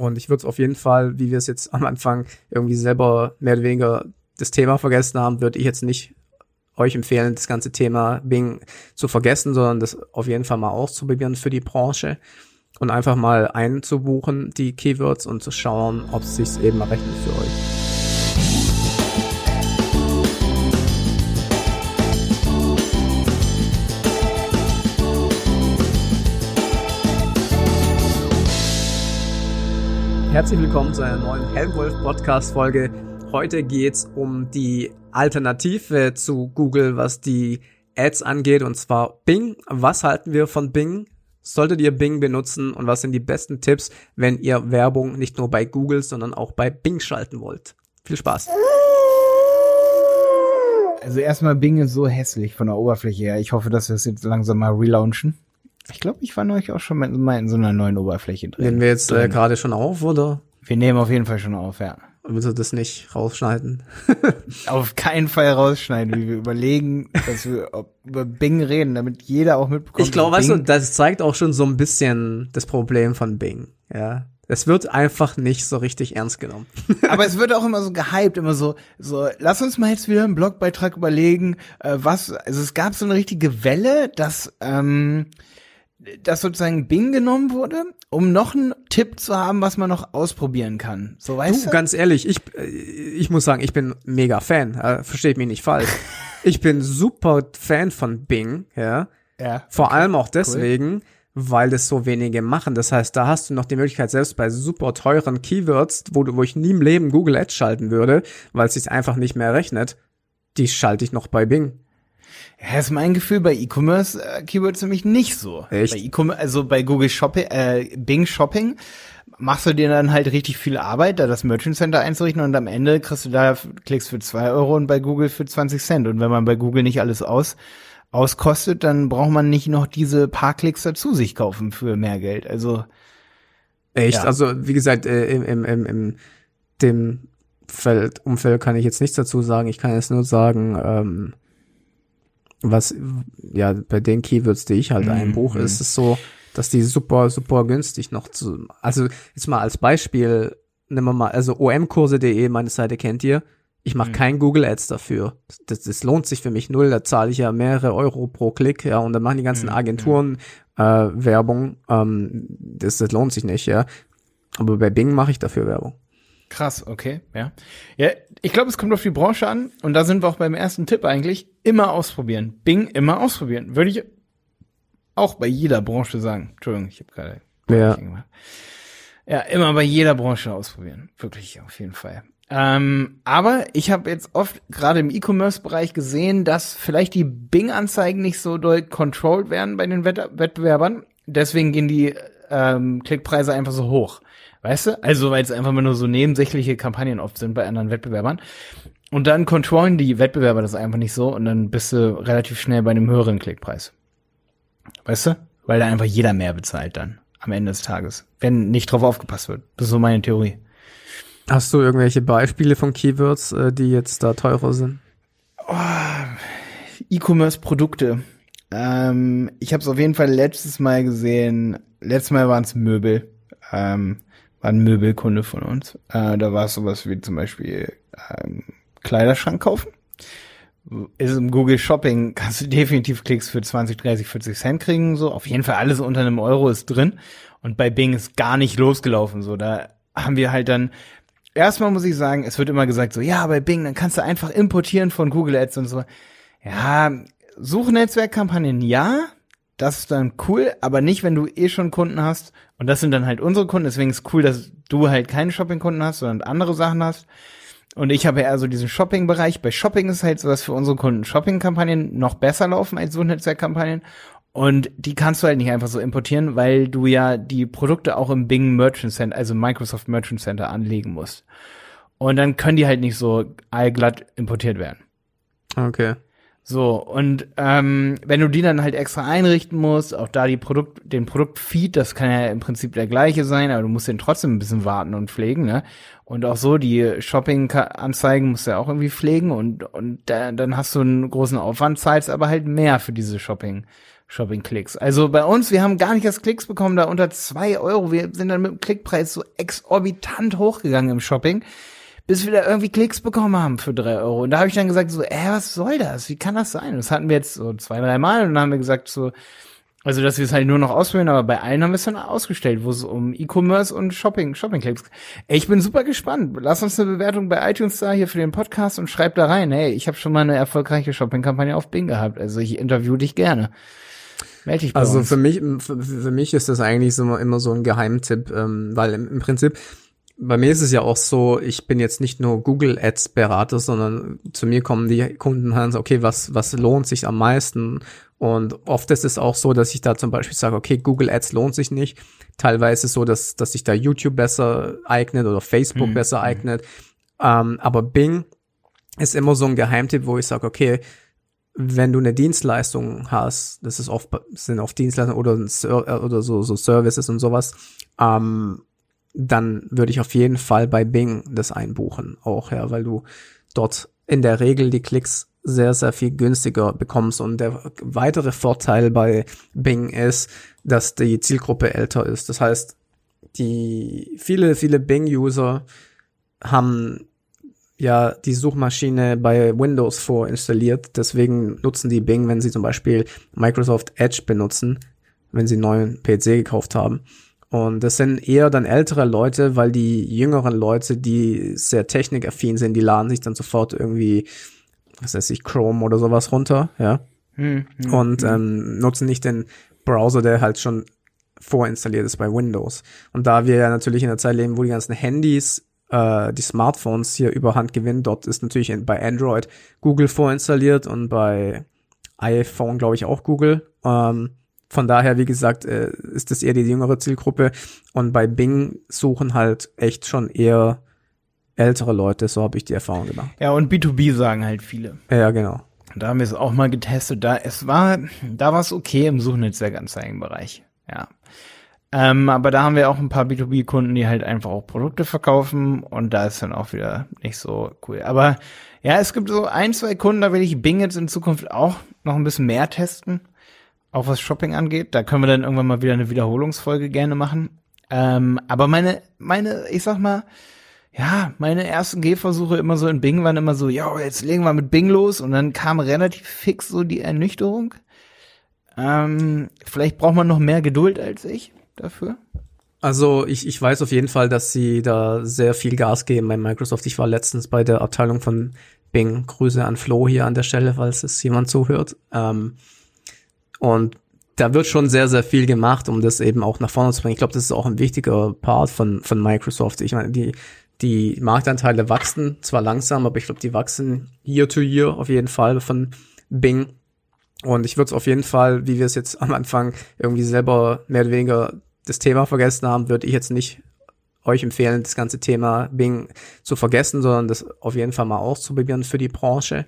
Und ich würde es auf jeden Fall, wie wir es jetzt am Anfang irgendwie selber mehr oder weniger das Thema vergessen haben, würde ich jetzt nicht euch empfehlen, das ganze Thema Bing zu vergessen, sondern das auf jeden Fall mal auszuprobieren für die Branche und einfach mal einzubuchen, die Keywords und zu schauen, ob es sich eben rechnet für euch. Herzlich willkommen zu einer neuen Helmwolf Podcast Folge. Heute geht's um die Alternative zu Google, was die Ads angeht, und zwar Bing. Was halten wir von Bing? Solltet ihr Bing benutzen und was sind die besten Tipps, wenn ihr Werbung nicht nur bei Google, sondern auch bei Bing schalten wollt? Viel Spaß. Also erstmal Bing ist so hässlich von der Oberfläche her. Ich hoffe, dass wir es jetzt langsam mal relaunchen. Ich glaube, ich war neulich auch schon mal in so einer neuen Oberfläche drin. Nehmen wir jetzt äh, gerade schon auf, oder? Wir nehmen auf jeden Fall schon auf, ja. Willst du das nicht rausschneiden? auf keinen Fall rausschneiden, wie wir überlegen, dass wir über Bing reden, damit jeder auch mitbekommt. Ich glaube, weißt du, das zeigt auch schon so ein bisschen das Problem von Bing, ja. Es wird einfach nicht so richtig ernst genommen. Aber es wird auch immer so gehypt, immer so, so, lass uns mal jetzt wieder einen Blogbeitrag überlegen, äh, was, also es gab so eine richtige Welle, dass, ähm, dass sozusagen Bing genommen wurde, um noch einen Tipp zu haben, was man noch ausprobieren kann. So weißt du, du? ganz ehrlich, ich ich muss sagen, ich bin mega Fan. Äh, versteht mich nicht falsch. ich bin super Fan von Bing, ja. Ja. Vor okay, allem auch deswegen, cool. weil das so wenige machen. Das heißt, da hast du noch die Möglichkeit, selbst bei super teuren Keywords, wo du, wo ich nie im Leben Google Ads schalten würde, weil es sich einfach nicht mehr rechnet, die schalte ich noch bei Bing. Ja, ist mein Gefühl bei E-Commerce äh, Keywords nämlich nicht so. Echt? Bei E-Commerce, also bei Google Shopping, äh, Bing Shopping machst du dir dann halt richtig viel Arbeit, da das Merchant Center einzurichten und am Ende kriegst du da Klicks für zwei Euro und bei Google für 20 Cent. Und wenn man bei Google nicht alles aus auskostet, dann braucht man nicht noch diese paar Klicks dazu sich kaufen für mehr Geld. Also echt, ja. also wie gesagt, äh, im, im, im, im dem Feld, Umfeld kann ich jetzt nichts dazu sagen. Ich kann jetzt nur sagen, ähm, was ja bei den Keywords, die ich halt mhm. einbuche, ist mhm. es so, dass die super, super günstig noch zu, also jetzt mal als Beispiel, nehmen wir mal, also omkurse.de, meine Seite kennt ihr, ich mache mhm. kein Google Ads dafür. Das, das lohnt sich für mich null, da zahle ich ja mehrere Euro pro Klick, ja, und dann machen die ganzen mhm. Agenturen äh, Werbung, ähm, das, das lohnt sich nicht, ja. Aber bei Bing mache ich dafür Werbung. Krass, okay, ja. Ja, ich glaube, es kommt auf die Branche an und da sind wir auch beim ersten Tipp eigentlich. Immer ausprobieren. Bing immer ausprobieren. Würde ich auch bei jeder Branche sagen. Entschuldigung, ich habe gerade ja. gemacht. Ja, immer bei jeder Branche ausprobieren. Wirklich, auf jeden Fall. Ähm, aber ich habe jetzt oft gerade im E-Commerce-Bereich gesehen, dass vielleicht die Bing-Anzeigen nicht so doll controlled werden bei den Wett Wettbewerbern. Deswegen gehen die ähm, Klickpreise einfach so hoch. Weißt du? Also, weil es einfach mal nur so nebensächliche Kampagnen oft sind bei anderen Wettbewerbern. Und dann kontrollen die Wettbewerber das einfach nicht so und dann bist du relativ schnell bei einem höheren Klickpreis. Weißt du? Weil da einfach jeder mehr bezahlt dann am Ende des Tages, wenn nicht drauf aufgepasst wird. Das ist so meine Theorie. Hast du irgendwelche Beispiele von Keywords, äh, die jetzt da teurer sind? Oh, E-Commerce-Produkte. Ähm, ich habe es auf jeden Fall letztes Mal gesehen. Letztes Mal waren es Möbel. Ähm, war ein Möbelkunde von uns. Äh, da war es sowas wie zum Beispiel ähm, Kleiderschrank kaufen. Ist im Google Shopping kannst du definitiv Klicks für 20, 30, 40 Cent kriegen, so. Auf jeden Fall alles unter einem Euro ist drin. Und bei Bing ist gar nicht losgelaufen, so. Da haben wir halt dann, erstmal muss ich sagen, es wird immer gesagt so, ja, bei Bing, dann kannst du einfach importieren von Google Ads und so. Ja, Suchnetzwerkkampagnen, ja, das ist dann cool, aber nicht, wenn du eh schon Kunden hast. Und das sind dann halt unsere Kunden. Deswegen ist cool, dass du halt keine Shopping-Kunden hast, sondern andere Sachen hast. Und ich habe eher so diesen Shopping-Bereich. Bei Shopping ist halt so, dass für unsere Kunden Shopping-Kampagnen noch besser laufen als so Netzwerkkampagnen. Und die kannst du halt nicht einfach so importieren, weil du ja die Produkte auch im Bing Merchant Center, also Microsoft Merchant Center anlegen musst. Und dann können die halt nicht so allglatt importiert werden. Okay. So, und ähm, wenn du die dann halt extra einrichten musst, auch da die Produkt, den Produktfeed, das kann ja im Prinzip der gleiche sein, aber du musst den trotzdem ein bisschen warten und pflegen, ne? Und auch so, die Shopping-Anzeigen musst du ja auch irgendwie pflegen und, und da, dann hast du einen großen Aufwand, zahlst aber halt mehr für diese Shopping, Shopping-Klicks. Also bei uns, wir haben gar nicht erst Klicks bekommen, da unter zwei Euro. Wir sind dann mit dem Klickpreis so exorbitant hochgegangen im Shopping bis wir da irgendwie Klicks bekommen haben für drei Euro. Und da habe ich dann gesagt, so, äh, was soll das? Wie kann das sein? Das hatten wir jetzt so zwei, drei Mal und dann haben wir gesagt, so, also dass wir es halt nur noch ausprobieren, aber bei allen haben wir es dann ausgestellt, wo es um E-Commerce und Shopping, Shopping-Clicks. Ey, ich bin super gespannt. Lass uns eine Bewertung bei iTunes da hier für den Podcast und schreib da rein, hey, ich habe schon mal eine erfolgreiche Shopping-Kampagne auf Bing gehabt. Also ich interview dich gerne. Meld dich bei also uns. für mich, für, für, mich ist das eigentlich so immer so ein Geheimtipp, ähm, weil im, im Prinzip bei mir ist es ja auch so, ich bin jetzt nicht nur Google Ads Berater, sondern zu mir kommen die Kunden und sagen, okay, was, was lohnt sich am meisten? Und oft ist es auch so, dass ich da zum Beispiel sage, okay, Google Ads lohnt sich nicht. Teilweise ist es so, dass, dass sich da YouTube besser eignet oder Facebook mhm. besser eignet. Ähm, aber Bing ist immer so ein Geheimtipp, wo ich sage, okay, wenn du eine Dienstleistung hast, das ist oft, sind oft Dienstleistungen oder, oder so, so Services und sowas, ähm, dann würde ich auf jeden Fall bei Bing das einbuchen auch, ja, weil du dort in der Regel die Klicks sehr, sehr viel günstiger bekommst. Und der weitere Vorteil bei Bing ist, dass die Zielgruppe älter ist. Das heißt, die viele, viele Bing-User haben ja die Suchmaschine bei Windows vorinstalliert. Deswegen nutzen die Bing, wenn sie zum Beispiel Microsoft Edge benutzen, wenn sie einen neuen PC gekauft haben. Und das sind eher dann ältere Leute, weil die jüngeren Leute, die sehr technikaffin sind, die laden sich dann sofort irgendwie, was weiß ich, Chrome oder sowas runter, ja. Hm, hm, und hm. Ähm, nutzen nicht den Browser, der halt schon vorinstalliert ist bei Windows. Und da wir ja natürlich in der Zeit leben, wo die ganzen Handys, äh, die Smartphones hier überhand gewinnen, dort ist natürlich bei Android Google vorinstalliert und bei iPhone, glaube ich, auch Google. Ähm, von daher, wie gesagt, äh, ist das eher die jüngere Zielgruppe. Und bei Bing suchen halt echt schon eher ältere Leute. So habe ich die Erfahrung gemacht. Ja, und B2B sagen halt viele. Ja, genau. Da haben wir es auch mal getestet. Da es war, da war es okay im Suchnetzwerkanzeigenbereich. Ja. Ähm, aber da haben wir auch ein paar B2B-Kunden, die halt einfach auch Produkte verkaufen und da ist dann auch wieder nicht so cool. Aber ja, es gibt so ein, zwei Kunden, da will ich Bing jetzt in Zukunft auch noch ein bisschen mehr testen auch was Shopping angeht. Da können wir dann irgendwann mal wieder eine Wiederholungsfolge gerne machen. Ähm, aber meine, meine, ich sag mal, ja, meine ersten Gehversuche immer so in Bing waren immer so, ja, jetzt legen wir mit Bing los und dann kam relativ fix so die Ernüchterung. Ähm, vielleicht braucht man noch mehr Geduld als ich dafür. Also ich, ich weiß auf jeden Fall, dass sie da sehr viel Gas geben bei Microsoft. Ich war letztens bei der Abteilung von Bing. Grüße an Flo hier an der Stelle, falls es jemand zuhört. Ähm, und da wird schon sehr, sehr viel gemacht, um das eben auch nach vorne zu bringen. Ich glaube, das ist auch ein wichtiger Part von, von Microsoft. Ich meine, die, die Marktanteile wachsen zwar langsam, aber ich glaube, die wachsen year to year auf jeden Fall von Bing. Und ich würde es auf jeden Fall, wie wir es jetzt am Anfang irgendwie selber mehr oder weniger das Thema vergessen haben, würde ich jetzt nicht euch empfehlen, das ganze Thema Bing zu vergessen, sondern das auf jeden Fall mal auszuprobieren für die Branche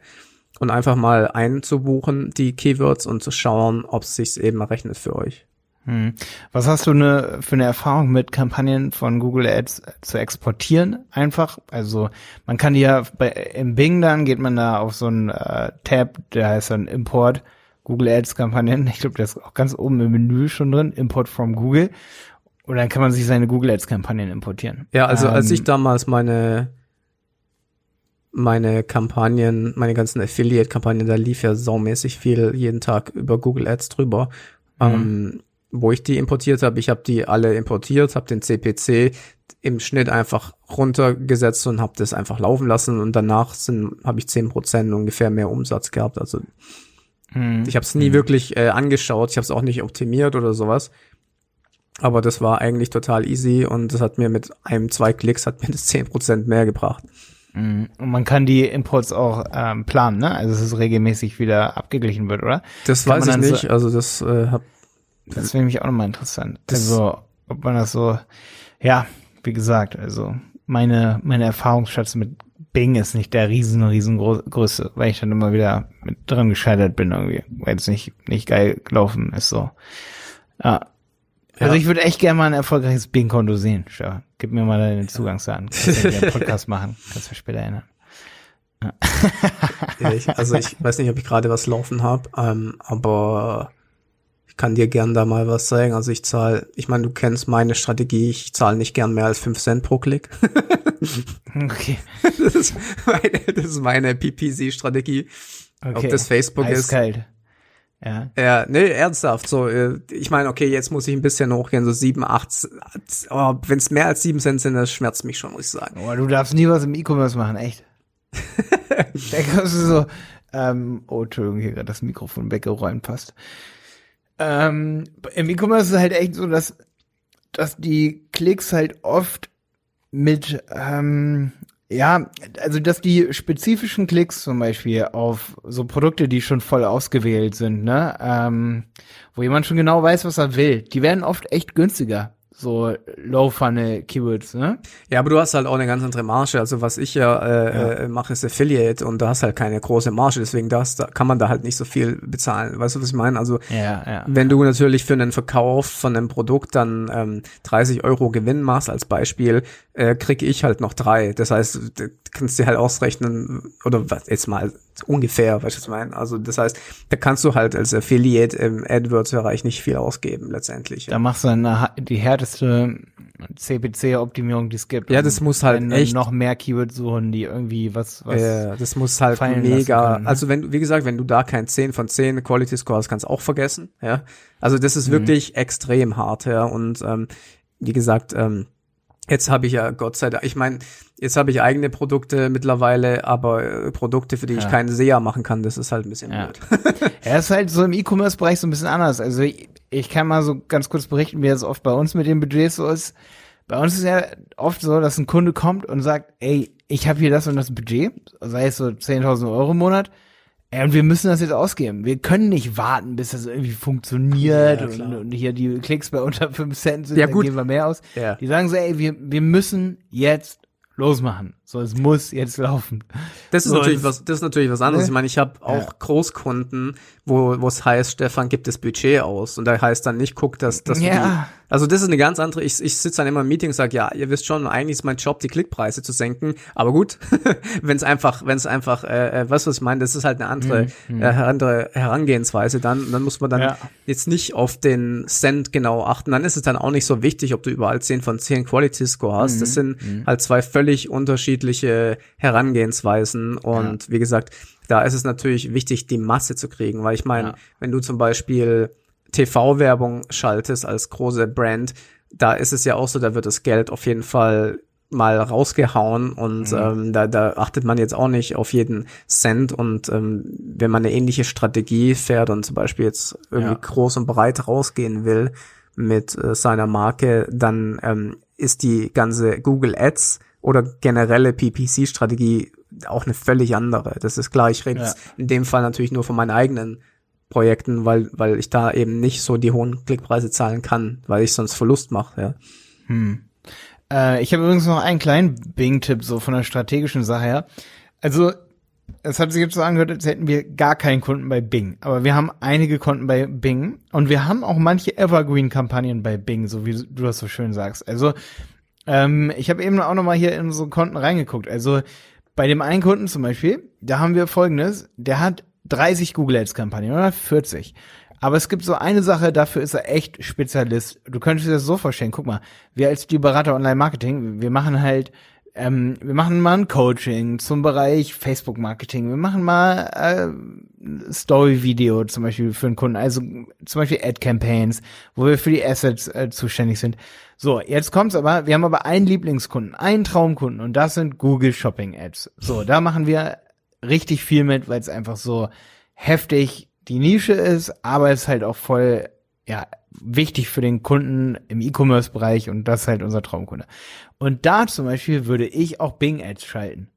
und einfach mal einzubuchen, die Keywords und zu schauen, ob es sich eben rechnet für euch. Hm. Was hast du ne, für eine Erfahrung mit Kampagnen von Google Ads zu exportieren? Einfach, also man kann die ja bei im Bing dann geht man da auf so einen äh, Tab, der heißt dann Import Google Ads Kampagnen. Ich glaube, der ist auch ganz oben im Menü schon drin, Import from Google. Und dann kann man sich seine Google Ads Kampagnen importieren. Ja, also ähm, als ich damals meine meine Kampagnen, meine ganzen Affiliate-Kampagnen, da lief ja saumäßig viel jeden Tag über Google Ads drüber. Mhm. Ähm, wo ich die importiert habe, ich habe die alle importiert, habe den CPC im Schnitt einfach runtergesetzt und habe das einfach laufen lassen und danach habe ich zehn Prozent ungefähr mehr Umsatz gehabt. Also mhm. ich habe es nie mhm. wirklich äh, angeschaut, ich habe es auch nicht optimiert oder sowas. Aber das war eigentlich total easy und das hat mir mit einem, zwei Klicks hat mir das zehn Prozent mehr gebracht. Mhm. Und man kann die Imports auch ähm, planen, ne? Also dass es regelmäßig wieder abgeglichen wird, oder? Das kann weiß ich nicht. So, also das äh, hab, Das wäre mich auch nochmal interessant. Also ob man das so, ja, wie gesagt, also meine meine Erfahrungsschätze mit Bing ist nicht der riesen, riesengrößte, weil ich dann immer wieder mit dran gescheitert bin irgendwie, weil es nicht, nicht geil gelaufen ist so. Ja. Also ja. ich würde echt gerne mal ein erfolgreiches Bing-Konto sehen. Schau, gib mir mal deine Zugangsdaten. Kannst ja einen Podcast machen. Kannst du später erinnern. Ja. ich, also ich weiß nicht, ob ich gerade was laufen habe, ähm, aber ich kann dir gern da mal was sagen. Also ich zahle, ich meine, du kennst meine Strategie, ich zahle nicht gern mehr als 5 Cent pro Klick. okay. Das ist meine, meine PPC-Strategie. Okay. Ob das Facebook Eiskalt. ist. Ja. Ja, nee, ernsthaft. So, äh, ich meine, okay, jetzt muss ich ein bisschen hochgehen, so sieben, acht. Oh, Wenn es mehr als sieben Cent sind, das schmerzt mich schon, muss ich sagen. Oh, du darfst nie was im E-Commerce machen, echt. da kannst du so, ähm, oh, Entschuldigung, hier gerade das Mikrofon weggeräumt passt. Ähm, Im E-Commerce ist es halt echt so, dass, dass die Klicks halt oft mit, ähm, ja, also dass die spezifischen Klicks zum Beispiel auf so Produkte, die schon voll ausgewählt sind, ne, ähm, wo jemand schon genau weiß, was er will, die werden oft echt günstiger so Low-Funnel-Keywords, ne? Ja, aber du hast halt auch eine ganz andere Marge. Also was ich ja, äh, ja. Äh, mache, ist Affiliate und da hast halt keine große Marge, deswegen das, da kann man da halt nicht so viel bezahlen. Weißt du, was ich meine? Also ja, ja, wenn du natürlich für einen Verkauf von einem Produkt dann ähm, 30 Euro Gewinn machst als Beispiel, äh, kriege ich halt noch drei. Das heißt, kannst dir halt ausrechnen, oder was jetzt mal ungefähr, weißt du, was ich meine? Also das heißt, da kannst du halt als Affiliate im AdWords-Bereich nicht viel ausgeben letztendlich. Da machst du dann die härteste CPC-Optimierung, die es gibt. Ja, das muss halt echt noch mehr Keywords suchen, die irgendwie was, was Ja, das muss halt mega. Können, ne? Also wenn, wie gesagt, wenn du da kein 10 von 10 Quality Score hast, kannst du auch vergessen, ja. Also das ist mhm. wirklich extrem hart, ja. Und ähm, wie gesagt, ähm, Jetzt habe ich ja Gott sei Dank, ich meine, jetzt habe ich eigene Produkte mittlerweile, aber äh, Produkte, für die ich keinen SEA machen kann, das ist halt ein bisschen ja. blöd. ja, ist halt so im E-Commerce-Bereich so ein bisschen anders. Also ich, ich kann mal so ganz kurz berichten, wie es oft bei uns mit den Budgets so ist. Bei uns ist ja oft so, dass ein Kunde kommt und sagt, ey, ich habe hier das und das Budget, sei es so 10.000 Euro im Monat, Ey, und wir müssen das jetzt ausgeben. Wir können nicht warten, bis das irgendwie funktioniert ja, und, und, hier die Klicks bei unter 5 Cent sind, ja, dann gut. geben wir mehr aus. Ja. Die sagen so, ey, wir, wir müssen jetzt losmachen. So, es muss jetzt laufen. Das ist so, natürlich was, das ist natürlich was anderes. Ne? Ich meine, ich habe auch ja. Großkunden, wo wo es heißt, Stefan gibt das Budget aus und da heißt dann nicht, guck, dass dass ja. die, also das ist eine ganz andere. Ich ich sitze dann immer im Meeting und sage, ja, ihr wisst schon, eigentlich ist mein Job, die Klickpreise zu senken, aber gut, wenn es einfach, wenn es einfach, äh, äh, was was ich meine, das ist halt eine andere mhm. äh, andere Herangehensweise. Dann dann muss man dann ja. jetzt nicht auf den Cent genau achten. Dann ist es dann auch nicht so wichtig, ob du überall 10 von 10 Quality Score hast. Mhm. Das sind mhm. halt zwei völlig unterschiedliche unterschiedliche Herangehensweisen und ja. wie gesagt, da ist es natürlich wichtig, die Masse zu kriegen, weil ich meine, ja. wenn du zum Beispiel TV-Werbung schaltest als große Brand, da ist es ja auch so, da wird das Geld auf jeden Fall mal rausgehauen und mhm. ähm, da, da achtet man jetzt auch nicht auf jeden Cent und ähm, wenn man eine ähnliche Strategie fährt und zum Beispiel jetzt irgendwie ja. groß und breit rausgehen will mit äh, seiner Marke, dann ähm, ist die ganze Google Ads oder generelle PPC-Strategie auch eine völlig andere. Das ist klar, ich rede ja. in dem Fall natürlich nur von meinen eigenen Projekten, weil, weil ich da eben nicht so die hohen Klickpreise zahlen kann, weil ich sonst Verlust mache, ja. Hm. Äh, ich habe übrigens noch einen kleinen Bing-Tipp, so von der strategischen Sache her. Also, es hat sich jetzt so angehört, als hätten wir gar keinen Kunden bei Bing. Aber wir haben einige Kunden bei Bing und wir haben auch manche Evergreen-Kampagnen bei Bing, so wie du das so schön sagst. Also ähm, ich habe eben auch noch mal hier in so Konten reingeguckt. Also bei dem einen Kunden zum Beispiel, da haben wir folgendes, der hat 30 Google Ads Kampagnen oder 40. Aber es gibt so eine Sache, dafür ist er echt Spezialist. Du könntest dir das so vorstellen, guck mal, wir als die Berater Online Marketing, wir machen halt ähm, wir machen mal ein Coaching zum Bereich Facebook Marketing. Wir machen mal äh, Story Video zum Beispiel für einen Kunden, also zum Beispiel Ad Campaigns, wo wir für die Assets äh, zuständig sind. So, jetzt kommt's aber, wir haben aber einen Lieblingskunden, einen Traumkunden und das sind Google Shopping Ads. So, da machen wir richtig viel mit, weil es einfach so heftig die Nische ist, aber es ist halt auch voll, ja, wichtig für den Kunden im E-Commerce-Bereich und das ist halt unser Traumkunde. Und da zum Beispiel würde ich auch Bing Ads schalten.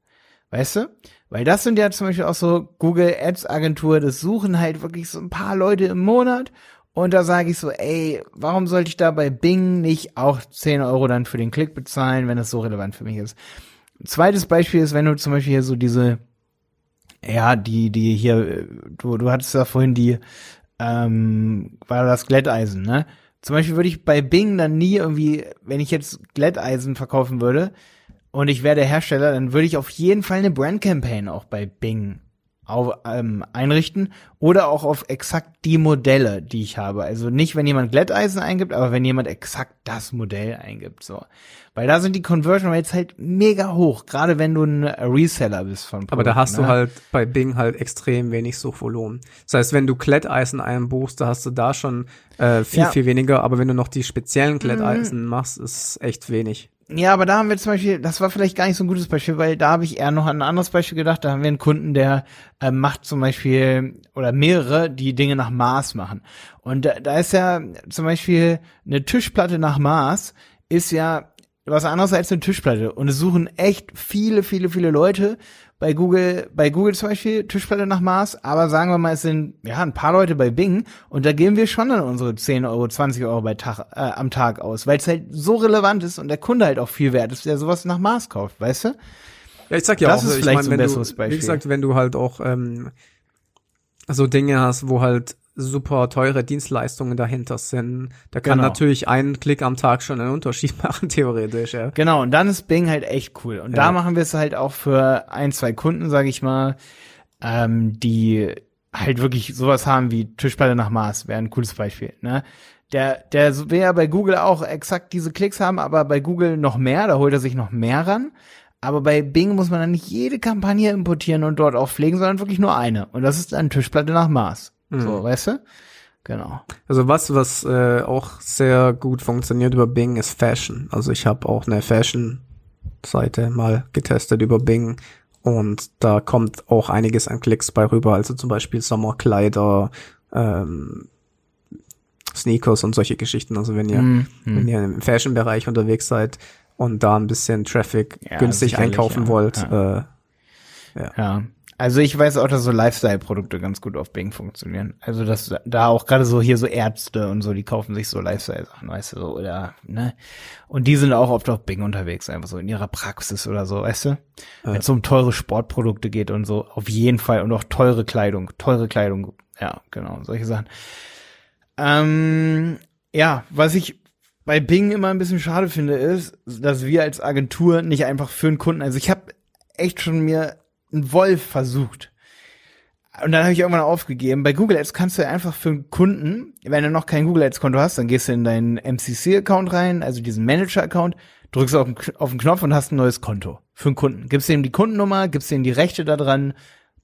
Weißt du? Weil das sind ja zum Beispiel auch so Google Ads Agentur, das suchen halt wirklich so ein paar Leute im Monat und da sage ich so, ey, warum sollte ich da bei Bing nicht auch 10 Euro dann für den Klick bezahlen, wenn das so relevant für mich ist? Zweites Beispiel ist, wenn du zum Beispiel hier so diese, ja, die, die hier, du, du hattest ja vorhin die, ähm, war das Glätteisen, ne? Zum Beispiel würde ich bei Bing dann nie irgendwie, wenn ich jetzt Glätteisen verkaufen würde und ich wäre der Hersteller, dann würde ich auf jeden Fall eine Brand Campaign auch bei Bing auf, ähm, einrichten oder auch auf exakt die Modelle, die ich habe. Also nicht, wenn jemand Glätteisen eingibt, aber wenn jemand exakt das Modell eingibt, so. Weil da sind die Conversion Rates halt mega hoch, gerade wenn du ein Reseller bist von Produkten, Aber da hast ne? du halt bei Bing halt extrem wenig Suchvolumen. Das heißt, wenn du Glätteisen einbuchst, da hast du da schon äh, viel, ja. viel weniger, aber wenn du noch die speziellen Glätteisen mhm. machst, ist echt wenig. Ja, aber da haben wir zum Beispiel, das war vielleicht gar nicht so ein gutes Beispiel, weil da habe ich eher noch an ein anderes Beispiel gedacht. Da haben wir einen Kunden, der äh, macht zum Beispiel oder mehrere, die Dinge nach Maß machen. Und da, da ist ja zum Beispiel eine Tischplatte nach Maß ist ja was anderes als eine Tischplatte. Und es suchen echt viele, viele, viele Leute bei Google, bei Google zum Beispiel Tischplatte nach Maß, aber sagen wir mal, es sind ja ein paar Leute bei Bing und da geben wir schon dann unsere 10 Euro, 20 Euro bei Tag, äh, am Tag aus, weil es halt so relevant ist und der Kunde halt auch viel wert ist, der sowas nach Maß kauft, weißt du? Ja, ich sag ja das auch, ist vielleicht ich mein, so ein besseres du, Beispiel. Wie gesagt, wenn du halt auch ähm, so Dinge hast, wo halt super teure Dienstleistungen dahinter sind. Da kann genau. natürlich ein Klick am Tag schon einen Unterschied machen, theoretisch, ja. Genau, und dann ist Bing halt echt cool. Und ja. da machen wir es halt auch für ein, zwei Kunden, sage ich mal, ähm, die halt wirklich sowas haben wie Tischplatte nach Maß, wäre ein cooles Beispiel, ne? Der, der will ja bei Google auch exakt diese Klicks haben, aber bei Google noch mehr, da holt er sich noch mehr ran. Aber bei Bing muss man dann nicht jede Kampagne importieren und dort auch pflegen, sondern wirklich nur eine. Und das ist dann Tischplatte nach Maß. Mhm. So, weißt du? Genau. Also was, was äh, auch sehr gut funktioniert über Bing, ist Fashion. Also ich habe auch eine Fashion-Seite mal getestet über Bing und da kommt auch einiges an Klicks bei rüber. Also zum Beispiel Sommerkleider, ähm, Sneakers und solche Geschichten. Also wenn ihr, mhm. wenn ihr im Fashion-Bereich unterwegs seid und da ein bisschen Traffic ja, günstig einkaufen ja. wollt, ja. Äh, ja. ja. Also ich weiß auch, dass so Lifestyle-Produkte ganz gut auf Bing funktionieren. Also dass da auch gerade so hier so Ärzte und so, die kaufen sich so Lifestyle-Sachen, weißt du, so, oder, ne? Und die sind auch oft auf Bing unterwegs, einfach so in ihrer Praxis oder so, weißt du? Ja. Wenn es um teure Sportprodukte geht und so, auf jeden Fall. Und auch teure Kleidung, teure Kleidung, ja, genau, solche Sachen. Ähm, ja, was ich bei Bing immer ein bisschen schade finde, ist, dass wir als Agentur nicht einfach für einen Kunden, also ich habe echt schon mir ein Wolf versucht. Und dann habe ich irgendwann aufgegeben. Bei Google Ads kannst du einfach für einen Kunden, wenn du noch kein Google Ads Konto hast, dann gehst du in deinen MCC-Account rein, also diesen Manager-Account, drückst auf den, auf den Knopf und hast ein neues Konto für einen Kunden. Gibst ihm die Kundennummer, gibst ihm die Rechte da dran,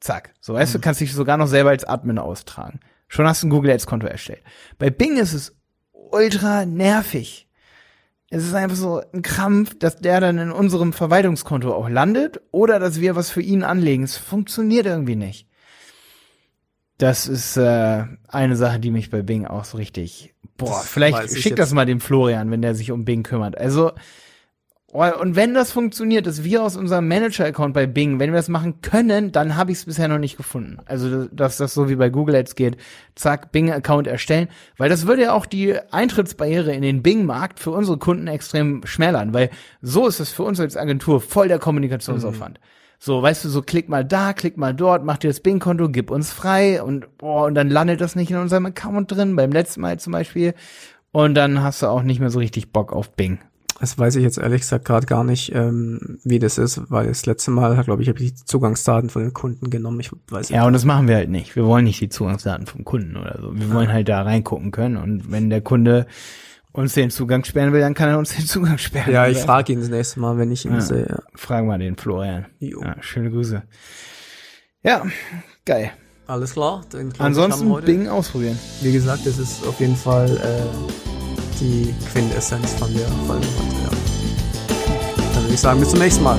zack. So weißt mhm. du, kannst dich sogar noch selber als Admin austragen. Schon hast du ein Google Ads Konto erstellt. Bei Bing ist es ultra nervig. Es ist einfach so ein Krampf, dass der dann in unserem Verwaltungskonto auch landet oder dass wir was für ihn anlegen. Es funktioniert irgendwie nicht. Das ist äh, eine Sache, die mich bei Bing auch so richtig. Boah, das vielleicht schick das mal dem Florian, wenn der sich um Bing kümmert. Also und wenn das funktioniert, dass wir aus unserem Manager-Account bei Bing, wenn wir das machen können, dann habe ich es bisher noch nicht gefunden. Also, dass das so wie bei Google Ads geht, zack, Bing-Account erstellen, weil das würde ja auch die Eintrittsbarriere in den Bing-Markt für unsere Kunden extrem schmälern, weil so ist es für uns als Agentur voll der Kommunikationsaufwand. Mhm. So, weißt du, so klick mal da, klick mal dort, mach dir das Bing-Konto, gib uns frei und, oh, und dann landet das nicht in unserem Account drin, beim letzten Mal zum Beispiel. Und dann hast du auch nicht mehr so richtig Bock auf Bing. Das weiß ich jetzt ehrlich gesagt gerade gar nicht, ähm, wie das ist, weil das letzte Mal, glaube ich, habe ich die Zugangsdaten von den Kunden genommen. Ich weiß ja, und das machen wir halt nicht. Wir wollen nicht die Zugangsdaten vom Kunden oder so. Wir wollen halt da reingucken können. Und wenn der Kunde uns den Zugang sperren will, dann kann er uns den Zugang sperren. Ja, ich frage ihn das nächste Mal, wenn ich ihn ja, sehe. Ja. Fragen wir den Florian. Jo. Ja, schöne Grüße. Ja, geil. Alles klar. Dann Ansonsten Bing ausprobieren. Wie gesagt, das ist auf jeden Fall äh, die Quintessenz von der Folge. Dann würde ich sagen, bis zum nächsten Mal.